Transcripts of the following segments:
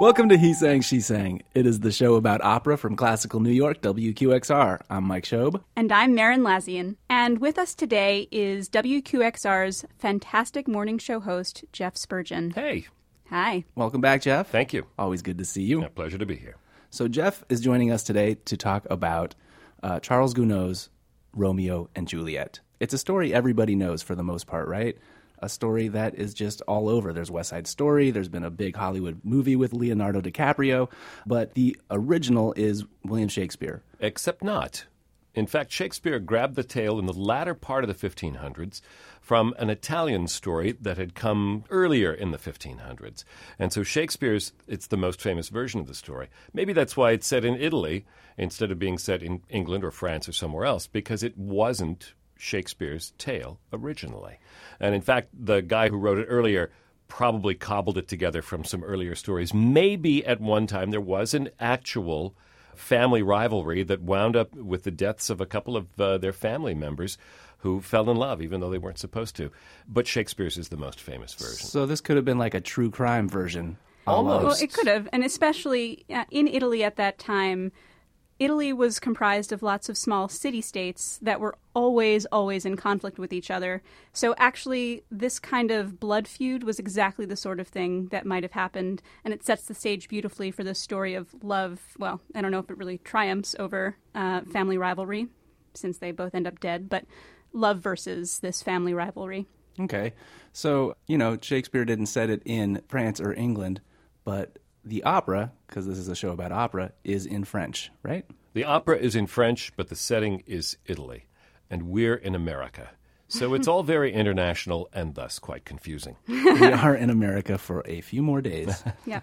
Welcome to He Sang, She Sang. It is the show about opera from classical New York, WQXR. I'm Mike Schob. And I'm Merrin Lazyan. And with us today is WQXR's fantastic morning show host, Jeff Spurgeon. Hey, Hi. Welcome back, Jeff. thank you. Always good to see you. A pleasure to be here. So, Jeff is joining us today to talk about uh, Charles Gounod's Romeo and Juliet. It's a story everybody knows for the most part, right? A story that is just all over. There's West Side Story, there's been a big Hollywood movie with Leonardo DiCaprio, but the original is William Shakespeare. Except not. In fact, Shakespeare grabbed the tale in the latter part of the 1500s from an Italian story that had come earlier in the 1500s. And so Shakespeare's, it's the most famous version of the story. Maybe that's why it's set in Italy instead of being set in England or France or somewhere else, because it wasn't Shakespeare's tale originally. And in fact, the guy who wrote it earlier probably cobbled it together from some earlier stories. Maybe at one time there was an actual family rivalry that wound up with the deaths of a couple of uh, their family members who fell in love, even though they weren't supposed to. But Shakespeare's is the most famous version. So, this could have been like a true crime version. Almost. Well, it could have. And especially uh, in Italy at that time, Italy was comprised of lots of small city states that were always, always in conflict with each other. So actually, this kind of blood feud was exactly the sort of thing that might have happened. And it sets the stage beautifully for the story of love. Well, I don't know if it really triumphs over uh, family rivalry, since they both end up dead, but love versus this family rivalry. Okay. So, you know, Shakespeare didn't set it in France or England, but the opera, because this is a show about opera, is in French, right? The opera is in French, but the setting is Italy, and we're in America. So it's all very international and thus quite confusing. we are in America for a few more days. Yeah.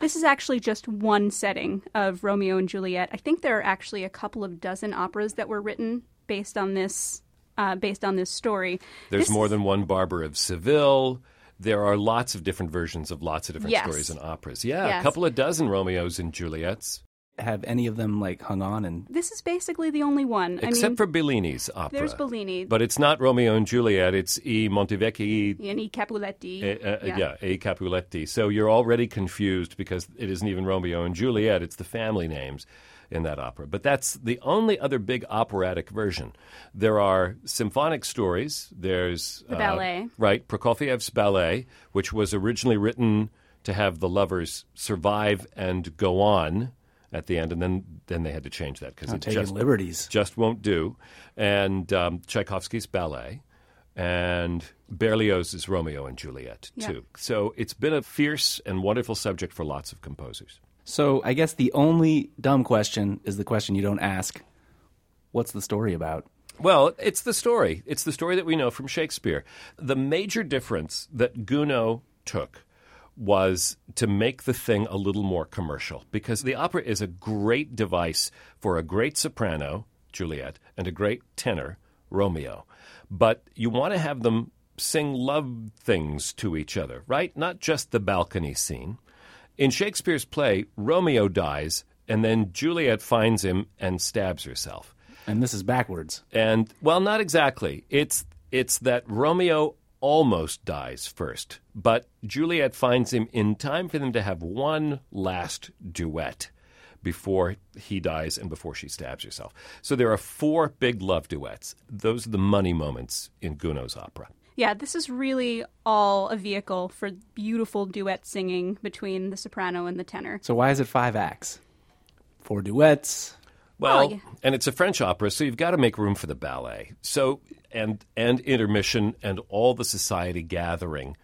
this is actually just one setting of Romeo and Juliet. I think there are actually a couple of dozen operas that were written based on this uh, based on this story. There's This- more than one Barber of Seville. There are lots of different versions of lots of different Yes. stories and operas. Yeah, Yes. a couple of dozen Romeos and Juliets, Have any of them like hung on and This is basically the only one. I except mean, for Bellini's opera. there's Bellini, But it's not Romeo and Juliet. It's I Montevecchi. and E. Capuleti. Uh, uh, yeah. A Capuleti. So you're already confused because it isn't even Romeo and Juliet. It's the family names in that opera. But that's the only other big operatic version. There are symphonic stories. There's The uh, ballet. right? Prokofiev's ballet, which was originally written to have the lovers survive and go on at the end, and then then they had to change that because it just liberties? just won't do. And um, Tchaikovsky's ballet, and Berlioz's Romeo and Juliet Yeah. too. So it's been a fierce and wonderful subject for lots of composers. So I guess the only dumb question is the question you don't ask. What's the story about? Well, it's the story. It's the story that we know from Shakespeare. The major difference that Gounod took was to make the thing a little more commercial because the opera is a great device for a great soprano, Juliet, and a great tenor, Romeo. But you want to have them sing love things to each other, right? Not just the balcony scene. In Shakespeare's play, Romeo dies, and then Juliet finds him and stabs herself. And this is backwards. And well, not exactly. It's it's that Romeo almost dies first, but Juliet finds him in time for them to have one last duet before he dies and before she stabs herself. So there are four big love duets. Those are the money moments in Gounod's opera. Yeah, this is really all a vehicle for beautiful duet singing between the soprano and the tenor. So why is it five acts? Four duets. Well, Oh, yeah. and it's a French opera, so you've got to make room for the ballet. So and and intermission and all the society gathering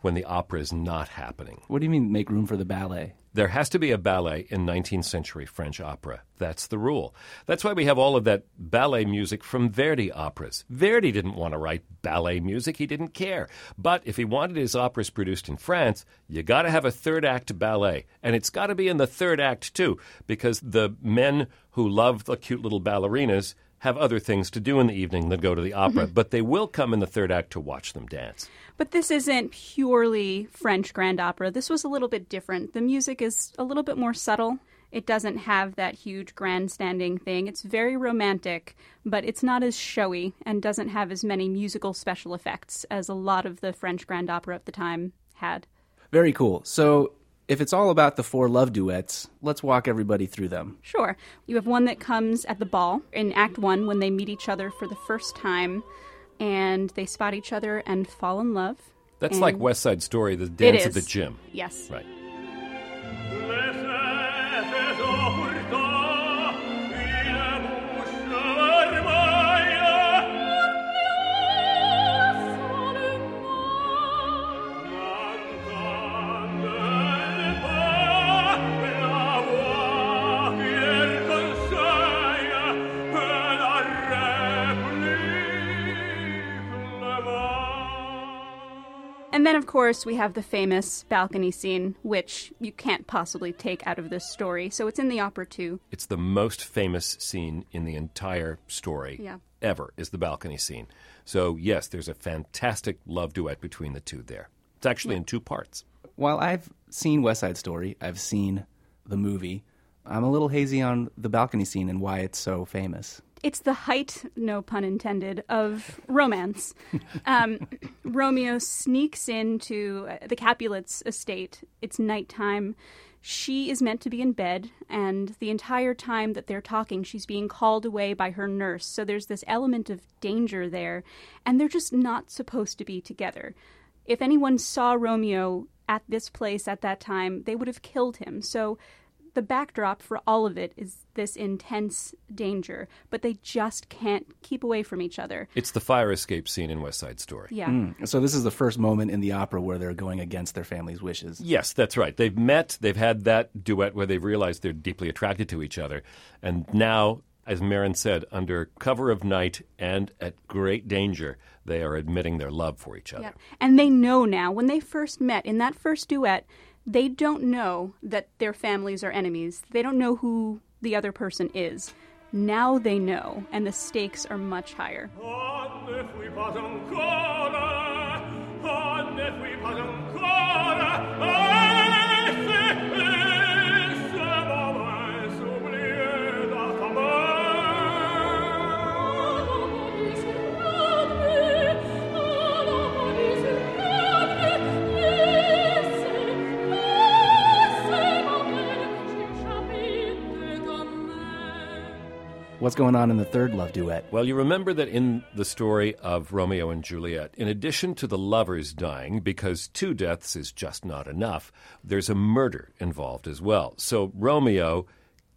when the opera is not happening. What do you mean make room for the ballet? There has to be a ballet in 19th century French opera. That's the rule. That's why we have all of that ballet music from Verdi operas. Verdi didn't want to write ballet music, he didn't care. But if he wanted his operas produced in France, you got to have a third act ballet. And it's got to be in the third act too, because the men who love the cute little ballerinas have other things to do in the evening than go to the opera, mm-hmm. but they will come in the third act to watch them dance. But this isn't purely French grand opera. This was a little bit different. The music is a little bit more subtle. It doesn't have that huge grandstanding thing. It's very romantic, but it's not as showy and doesn't have as many musical special effects as a lot of the French grand opera of the time had. Very cool. So if it's all about the four love duets, let's walk everybody through them. Sure. You have one that comes at the ball in Act One when they meet each other for the first time and they spot each other and fall in love. That's And- like West Side Story, the dance at the gym. Yes. Right. Course, we have the famous balcony scene, which you can't possibly take out of this story. So it's in the opera too. It's the most famous scene in the entire story Yeah. ever is the balcony scene. So yes, there's a fantastic love duet between the two there. It's actually in two parts. While I've seen West Side Story, I've seen the movie. I'm a little hazy on the balcony scene and why it's so famous. It's the height, no pun intended, of romance. um, Romeo sneaks into uh, the Capulets' estate. It's nighttime. She is meant to be in bed, and the entire time that they're talking, she's being called away by her nurse. So there's this element of danger there, and they're just not supposed to be together. If anyone saw Romeo at this place at that time, they would have killed him. So the backdrop for all of it is this intense danger, but they just can't keep away from each other. It's the fire escape scene in West Side Story. Yeah. Hmm. So this is the first moment in the opera where they're going against their family's wishes. Yes, that's right. They've met, they've had that duet where they've realized they're deeply attracted to each other. And now, as Merrin said, under cover of night and at great danger, they are admitting their love for each other. Yeah. And they know now, when they first met in that first duet, they don't know that their families are enemies. They don't know who the other person is. Now they know, and the stakes are much higher. What's going on in the third love duet? Well, you remember that in the story of Romeo and Juliet, in addition to the lovers dying, because two deaths is just not enough, there's a murder involved as well. So Romeo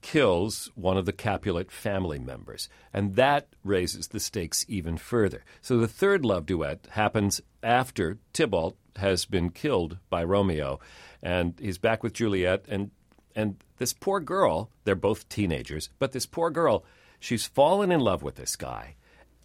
kills one of the Capulet family members, and that raises the stakes even further. So the third love duet happens after Tybalt has been killed by Romeo, and he's back with Juliet, and and this poor girl, they're both teenagers, but this poor girl, she's fallen in love with this guy.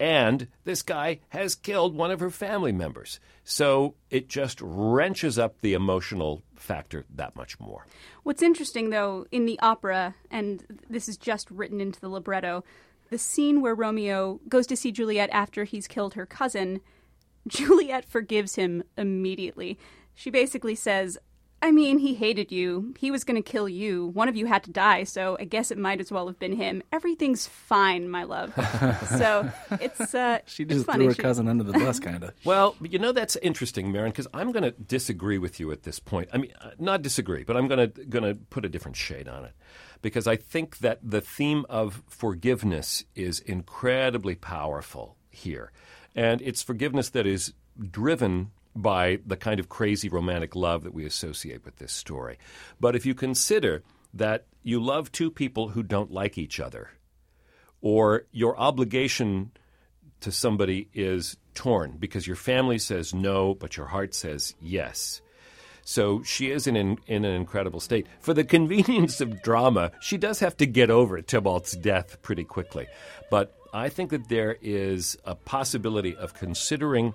And this guy has killed one of her family members. So it just wrenches up the emotional factor that much more. What's interesting, though, in the opera, and this is just written into the libretto, the scene where Romeo goes to see Juliet after he's killed her cousin, Juliet forgives him immediately. She basically says, I mean, he hated you. He was going to kill you. One of you had to die, so I guess it might as well have been him. Everything's fine, my love. so it's uh, She it's just funny. threw her She- cousin under the bus, kind of. Well, you know that's interesting, Merrin, because I'm going to disagree with you at this point. I mean, uh, not disagree, but I'm going to going to put a different shade on it, because I think that the theme of forgiveness is incredibly powerful here, and it's forgiveness that is driven by the kind of crazy romantic love that we associate with this story. But if you consider that you love two people who don't like each other, or your obligation to somebody is torn because your family says no, but your heart says yes. So she is in an, in an incredible state. For the convenience of drama, she does have to get over Tybalt's death pretty quickly. But I think that there is a possibility of considering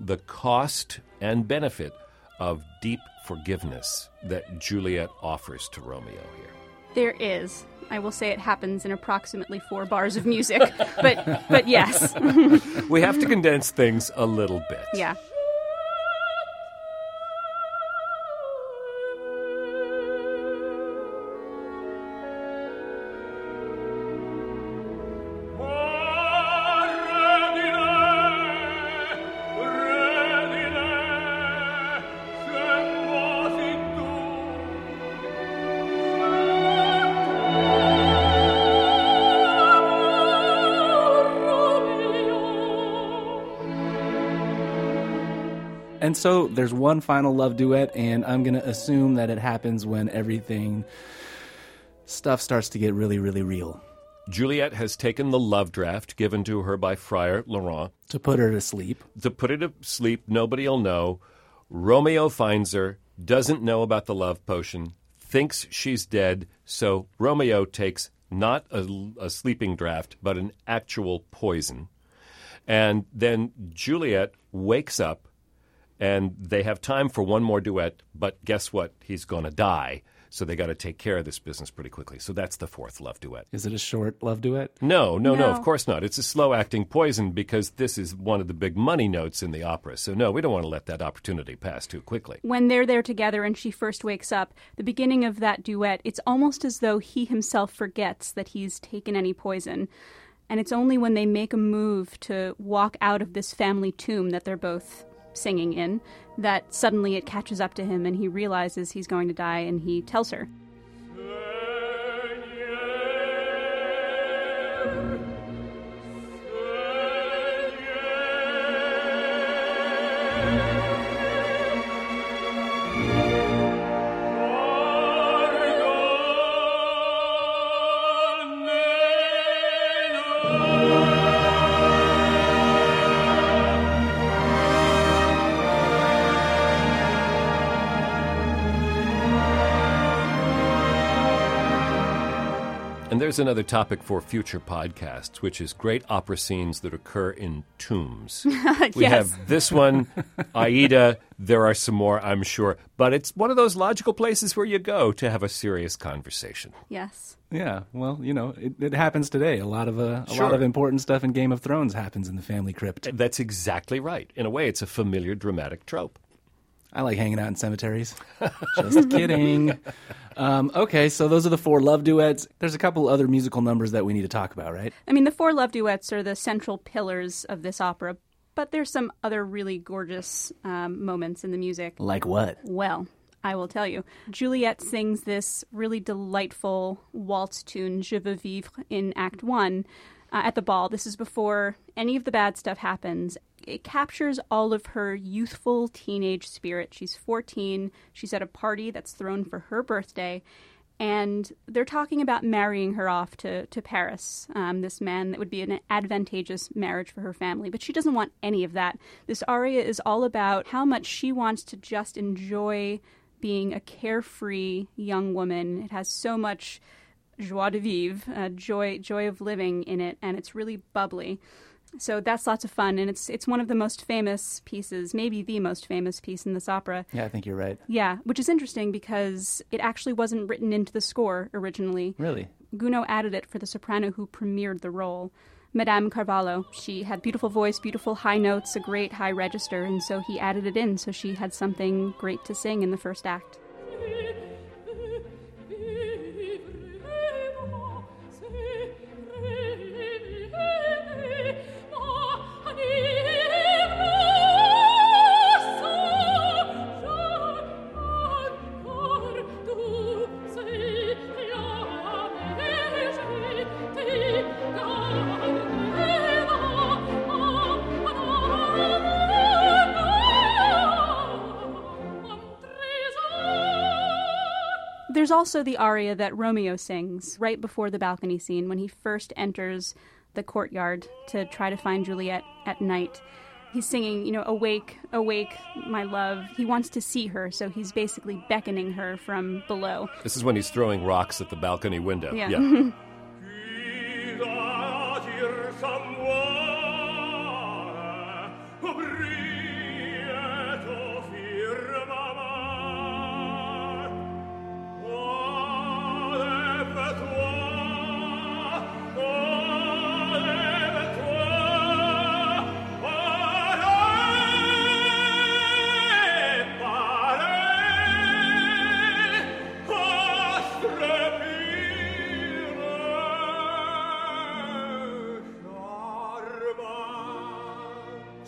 the cost and benefit of deep forgiveness that Juliet offers to Romeo here. There is. I will say it happens in approximately four bars of music, but but yes, We have to condense things a little bit. yeah. And so there's one final love duet, and I'm going to assume that it happens when everything stuff starts to get really, really real Juliet has taken the love draft given to her by Friar Laurent. to put her to sleep. To put her to sleep, nobody'll know. Romeo finds her, doesn't know about the love potion, thinks she's dead, so Romeo takes not a, a sleeping draft, but an actual poison. And then Juliet wakes up, and they have time for one more duet, but guess what? He's going to die. So they got to take care of this business pretty quickly. So that's the fourth love duet. Is it a short love duet? No, no, no, No. of course not. It's a slow acting poison because this is one of the big money notes in the opera. So, no, we don't want to let that opportunity pass too quickly. when they're there together and she first wakes up, the beginning of that duet, it's almost as though he himself forgets that he's taken any poison. And it's only when they make a move to walk out of this family tomb that they're both singing in that suddenly it catches up to him and he realizes he's going to die and he tells her. And there's another topic for future podcasts, which is great opera scenes that occur in tombs. We Yes. have this one, Aida. There are some more, I'm sure. But it's one of those logical places where you go to have a serious conversation. Yes. Yeah, well, you know, it, it happens today. A lot of uh, a Sure. lot of important stuff in Game of Thrones happens in the family crypt. That's exactly right. In a way, it's a familiar dramatic trope. I like hanging out in cemeteries. Just kidding. Um, okay, so those are the four love duets. There's a couple other musical numbers that we need to talk about, right? I mean, the four love duets are the central pillars of this opera, but there's some other really gorgeous um, moments in the music. Like what? Well, I will tell you. Juliet sings this really delightful waltz tune, Je veux vivre, in Act One uh, at the ball. This is before any of the bad stuff happens. It captures all of her youthful teenage spirit. She's 14. She's at a party that's thrown for her birthday. And they're talking about marrying her off to, to Paris, um, this man that would be an advantageous marriage for her family. But she doesn't want any of that. This aria is all about how much she wants to just enjoy being a carefree young woman. It has so much joie de vivre, uh, joy joy of living in it, and it's really bubbly. So that's lots of fun, and it's it's one of the most famous pieces, maybe the most famous piece in this opera. Yeah, I think you're right. Yeah, which is interesting because it actually wasn't written into the score originally. Really? Gounod added it for the soprano who premiered the role. Madame Carvalho, she had beautiful voice, beautiful high notes, a great high register, and so he added it in so she had something great to sing in the first act. There's also the aria that Romeo sings right before the balcony scene when he first enters the courtyard to try to find Juliet at night. He's singing, you know, awake, awake, my love. He wants to see her, so he's basically beckoning her from below. This is when he's throwing rocks at the balcony window. Yeah. Idatir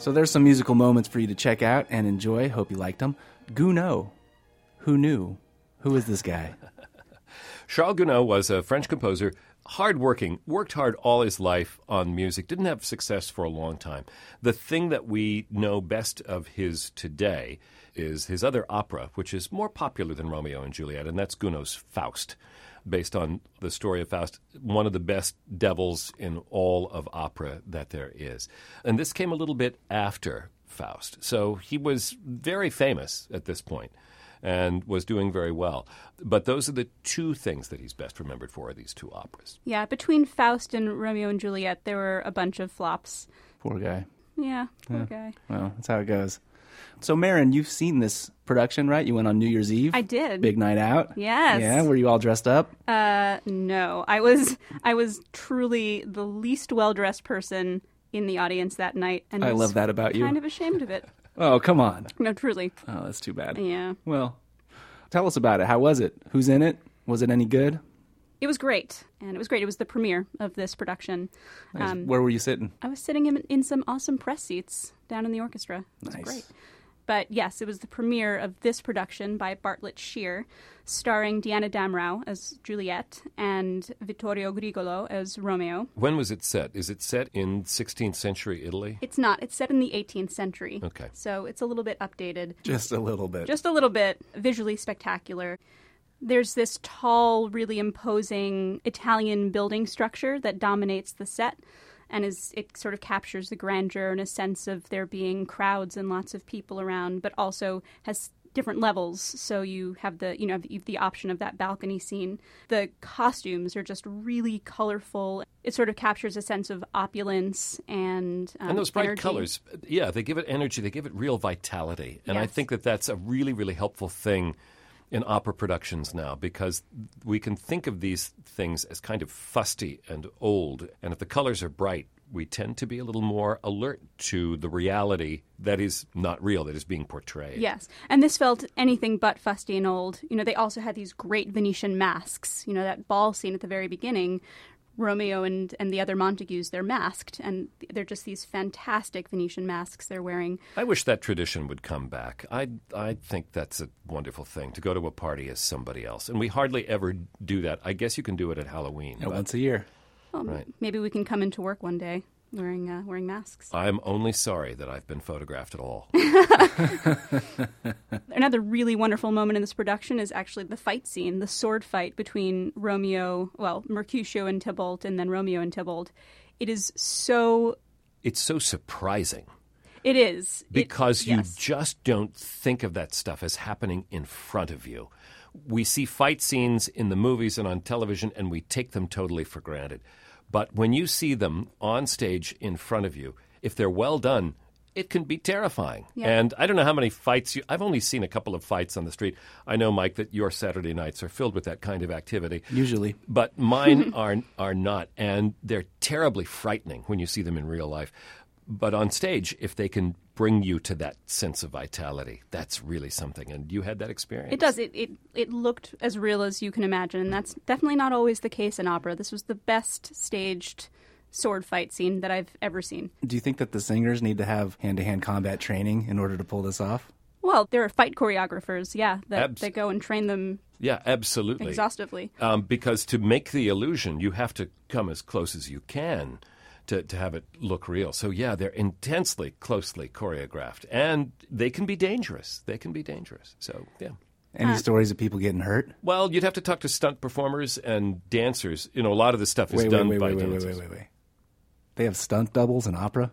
So there's some musical moments for you to check out and enjoy. Hope you liked them. Gounod. Who knew? Who is this guy? Charles Gounod was a French composer hardworking, worked hard all his life on music, didn't have success for a long time. The thing that we know best of his today is his other opera, which is more popular than Romeo and Juliet, and that's Gounod's Faust, based on the story of Faust, one of the best devils in all of opera that there is. And this came a little bit after Faust. So he was very famous at this point and was doing very well. But those are the two things that he's best remembered for are these two operas. Yeah, between Faust and Romeo and Juliet, there were a bunch of flops. Poor guy. Yeah, poor guy. Well, that's how it goes. So, Merrin, you've seen this production, right? You went on New Year's Eve. I did. Big night out. Yes. Yeah. Were you all dressed up? Uh, no, I was I was truly the least well dressed person in the audience that night, and I was love that about you. Kind of ashamed of it. Oh, come on. No, truly. Oh, that's too bad. Yeah, Well, tell us about it. How was it? Who's in it? Was it any good? it was great, and it was great. It was the premiere of this production. Nice. Um, Where were you sitting? I was sitting in, in some awesome press seats down in the orchestra. It was Nice. great. But yes, it was the premiere of this production by Bartlett Sher, starring Diana Damrau as Juliet and Vittorio Grigolo as Romeo. When was it set? Is it set in 16th century Italy? It's not. It's set in the 18th century. Okay. So it's a little bit updated. Just a little bit. Just a little bit visually spectacular. There's this tall, really imposing Italian building structure that dominates the set and is it sort of captures the grandeur and a sense of there being crowds and lots of people around, but also has different levels. So you have the you know the, the option of that balcony scene. The costumes are just really colorful. It sort of captures a sense of opulence and um, and those bright energy. colors, yeah, they give it energy. They give it real vitality, and I think that that's a really, really helpful thing in opera productions now because we can think of these things as kind of fusty and old, and if the colors are bright, we tend to be a little more alert to the reality that is not real, that is being portrayed. Yes, and this felt anything but fusty and old. You know, they also had these great Venetian masks. You know, that ball scene at the very beginning, Romeo and, and the other Montagues, they're masked, and they're just these fantastic Venetian masks they're wearing. I wish that tradition would come back. I I think that's a wonderful thing to go to a party as somebody else, and we hardly ever do that. I guess you can do it at Halloween. Yeah, but once a year. Well, Right. Maybe we can come into work one day wearing uh, wearing masks. I'm only sorry that I've been photographed at all. Another really wonderful moment in this production is actually the fight scene, the sword fight between Romeo, well, Mercutio and Tybalt, and then Romeo and Tybalt. It is so. It's so surprising It is It- because you yes. just don't think of that stuff as happening in front of you. We see fight scenes in the movies and on television, and we take them totally for granted. But when you see them on stage in front of you, if they're well done, it can be terrifying. Yeah. And I don't know how many fights you. I've only seen a couple of fights on the street. I know, Mike, that your Saturday nights are filled with that kind of activity. Usually. but mine are are not, and they're terribly frightening when you see them in real life. But on stage, if they can bring you to that sense of vitality, that's really something. And you had that experience. It does. It, it it looked as real as you can imagine, and that's definitely not always the case in opera. This was the best staged sword fight scene that I've ever seen. Do you think that the singers need to have hand to hand combat training in order to pull this off? Well, there are fight choreographers, yeah, that, Abs- that go and train them Yeah, absolutely. exhaustively. Um, because to make the illusion, you have to come as close as you can to, to have it look real. So, yeah, they're intensely closely choreographed, and they can be dangerous. They can be dangerous. So, yeah. Any uh, stories of people getting hurt? Well, you'd have to talk to stunt performers and dancers. You know, a lot of the stuff is Wait, wait, done wait, by wait, wait, wait, wait, wait, wait. They have stunt doubles in opera?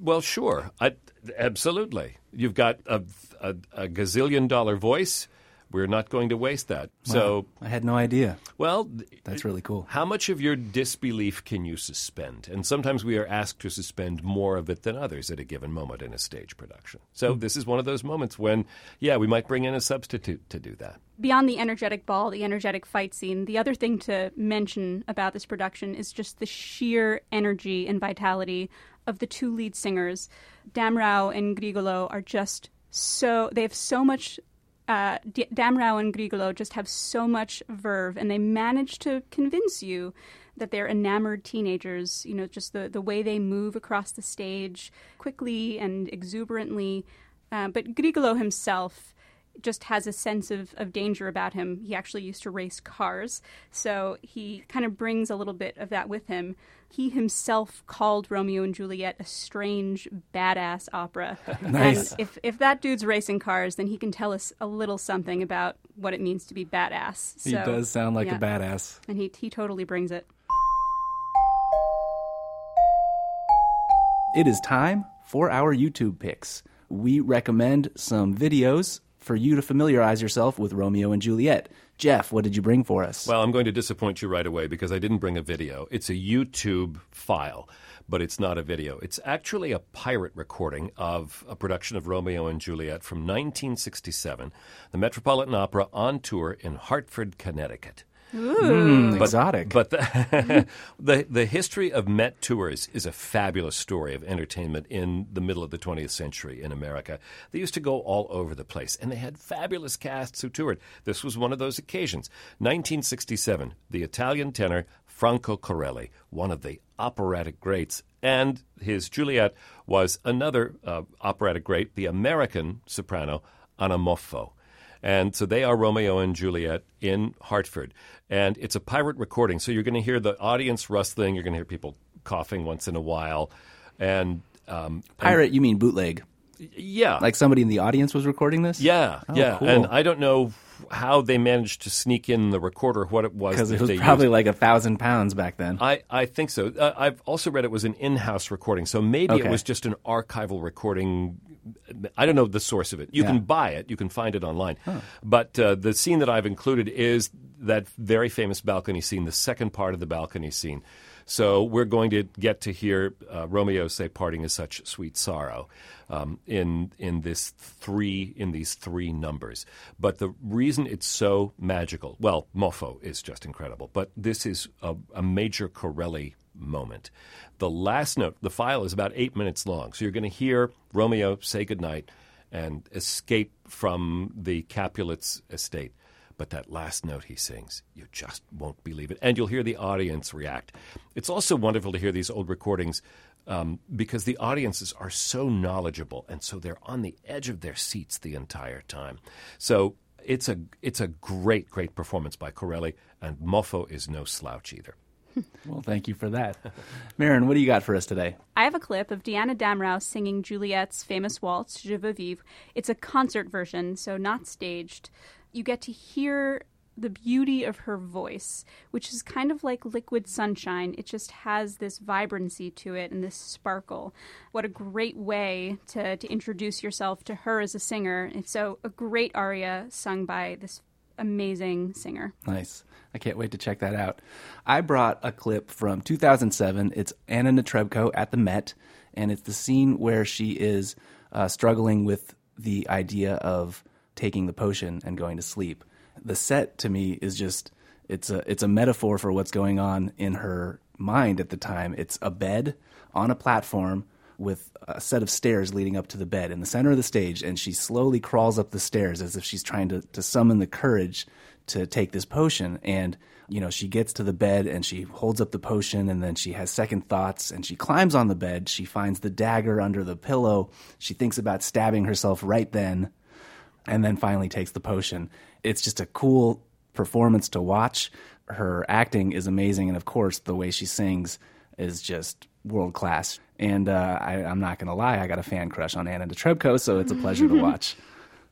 Well, sure, I, absolutely. You've got a, a, a gazillion dollar voice. We're not going to waste that. So, I had no idea. well, That's really cool. How much of your disbelief can you suspend? And sometimes we are asked to suspend more of it than others at a given moment in a stage production. So hmm. this is one of those moments when, yeah, we might bring in a substitute to do that. Beyond the energetic ball, the energetic fight scene, the other thing to mention about this production is just the sheer energy and vitality of the two lead singers. Damrau and Grigolo are just so, they have so much uh, D- Damrau and Grigolo just have so much verve, and they manage to convince you that they're enamored teenagers. You know, just the, the way they move across the stage quickly and exuberantly. Uh, but Grigolo himself just has a sense of, of danger about him. He actually used to race cars, so he kind of brings a little bit of that with him. He himself called Romeo and Juliet a strange, badass opera. Nice. And if, if that dude's racing cars, then he can tell us a little something about what it means to be badass. He does sound like yeah. a badass. And he, he totally brings it. It is time for our YouTube picks. We recommend some videos for you to familiarize yourself with Romeo and Juliet. Jeff, what did you bring for us? Well, I'm going to disappoint you right away because I didn't bring a video. It's a YouTube file, but it's not a video. It's actually a pirate recording of a production of Romeo and Juliet from 1967, the Metropolitan Opera on tour in Hartford, Connecticut. Mm, exotic. But the, the the history of Met tours is a fabulous story of entertainment in the middle of the 20th century in America. They used to go all over the place, and they had fabulous casts who toured. This was one of those occasions. 1967, the Italian tenor Franco Corelli, one of the operatic greats, and his Juliet was another uh, operatic great, the American soprano Anna Moffo. And so they are Romeo and Juliet in Hartford. And it's a pirate recording. So you're going to hear the audience rustling. You're going to hear people coughing once in a while. And um, Pirate, you mean bootleg? yeah. Like somebody in the audience was recording this? yeah, Oh, yeah. cool. And I don't know how they managed to sneak in the recorder, what it was. Because it was they probably used. like a thousand pounds back then. I, I think so. Uh, I've also read it was an in-house recording, so maybe Okay. it was just an archival recording. I don't know the source of it. You Yeah. can buy it. You can find it online. But uh, the scene that I've included is that very famous balcony scene, the second part of the balcony scene. So we're going to get to hear uh, Romeo say, "Parting is such sweet sorrow," um, in in this three in these three numbers. But the reason it's so magical, well, Moffo is just incredible. But this is a, a major Corelli moment. The last note, the file is about eight minutes long, so you're going to hear Romeo say goodnight and escape from the Capulets estate. But that last note he sings, you just won't believe it. And you'll hear the audience react. It's also wonderful to hear these old recordings um, because the audiences are so knowledgeable and so they're on the edge of their seats the entire time. So it's a, it's a great, great performance by Corelli, and Moffo is no slouch either. Well, thank you for that. Merrin, what do you got for us today? I have a clip of Diana Damrau singing Juliet's famous waltz, Je veux vivre. It's a concert version, so not staged. You get to hear the beauty of her voice, which is kind of like liquid sunshine. It just has this vibrancy to it and this sparkle. What a great way to, to introduce yourself to her as a singer. It's so a great aria sung by this amazing singer. Nice. I can't wait to check that out. I brought a clip from 2007. It's Anna Netrebko at the Met, and it's the scene where she is uh, struggling with the idea of taking the potion and going to sleep. The set to me is just it's a it's a metaphor for what's going on in her mind at the time. It's a bed on a platform with a set of stairs leading up to the bed in the center of the stage, and she slowly crawls up the stairs as if she's trying to, to summon the courage to take this potion. And, you know, she gets to the bed and she holds up the potion, and then she has second thoughts and she climbs on the bed. She finds the dagger under the pillow. She thinks about stabbing herself right then, and then finally takes the potion. It's just a cool performance to watch. Her acting is amazing, and of course, the way she sings is just world class. And uh, I, I'm not going to lie, I got a fan crush on Anna Netrebko, so it's a pleasure to watch.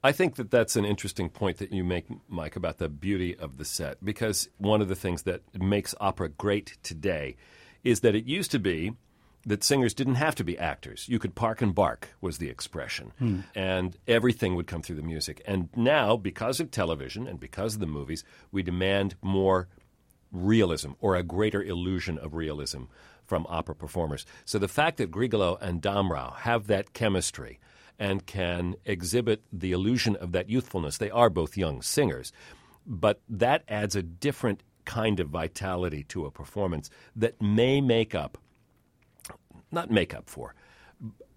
I think that that's an interesting point that you make, Mike, about the beauty of the set. Because one of the things that makes opera great today is that it used to be that singers didn't have to be actors. You could park and bark, was the expression. And everything would come through the music. And now, because of television and because of the movies, we demand more realism or a greater illusion of realism from opera performers. So the fact that Grigolo and Damrau have that chemistry and can exhibit the illusion of that youthfulness, they are both young singers, but that adds a different kind of vitality to a performance that may make up, not make up for,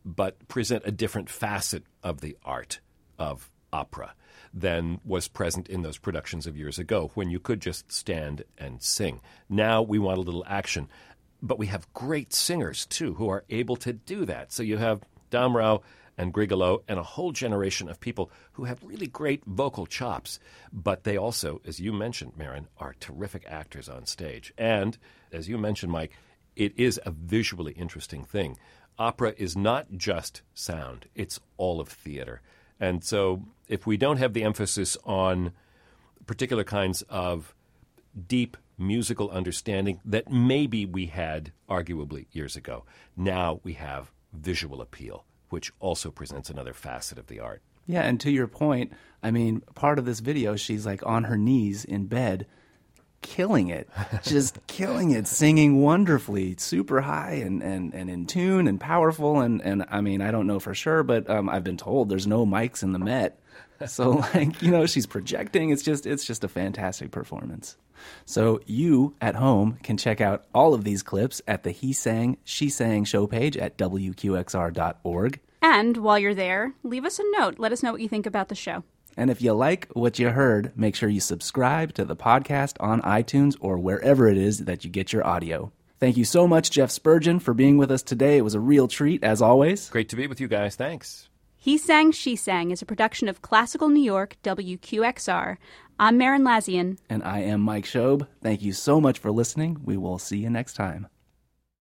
but present a different facet of the art of opera than was present in those productions of years ago when you could just stand and sing. Now we want a little action. But we have great singers too who are able to do that. So you have Damrau and Grigolo and a whole generation of people who have really great vocal chops. But they also, as you mentioned, Merrin, are terrific actors on stage. And as you mentioned, Mike, it is a visually interesting thing. Opera is not just sound, it's all of theater. And so if we don't have the emphasis on particular kinds of deep musical understanding that maybe we had arguably years ago, now we have visual appeal, which also presents another facet of the art. Yeah, and to your point, I mean, part of this video, she's like on her knees in bed, killing it, just killing it, singing wonderfully, super high and, and, and in tune and powerful. And, and I mean, I don't know for sure, but um, I've been told there's no mics in the Met. So like, you know, she's projecting. It's just it's just a fantastic performance. So you at home can check out all of these clips at the He Sang, She Sang show page at wqxr.org. And while you're there, leave us a note. Let us know what you think about the show. And if you like what you heard, make sure you subscribe to the podcast on iTunes or wherever it is that you get your audio. Thank you so much, Jeff Spurgeon, for being with us today. It was a real treat, as always. Great to be with you guys. Thanks. He Sang, She Sang is a production of Classical New York, WQXR. I'm Merrin Lazyan. And I am Mike Schob. Thank you so much for listening. We will see you next time.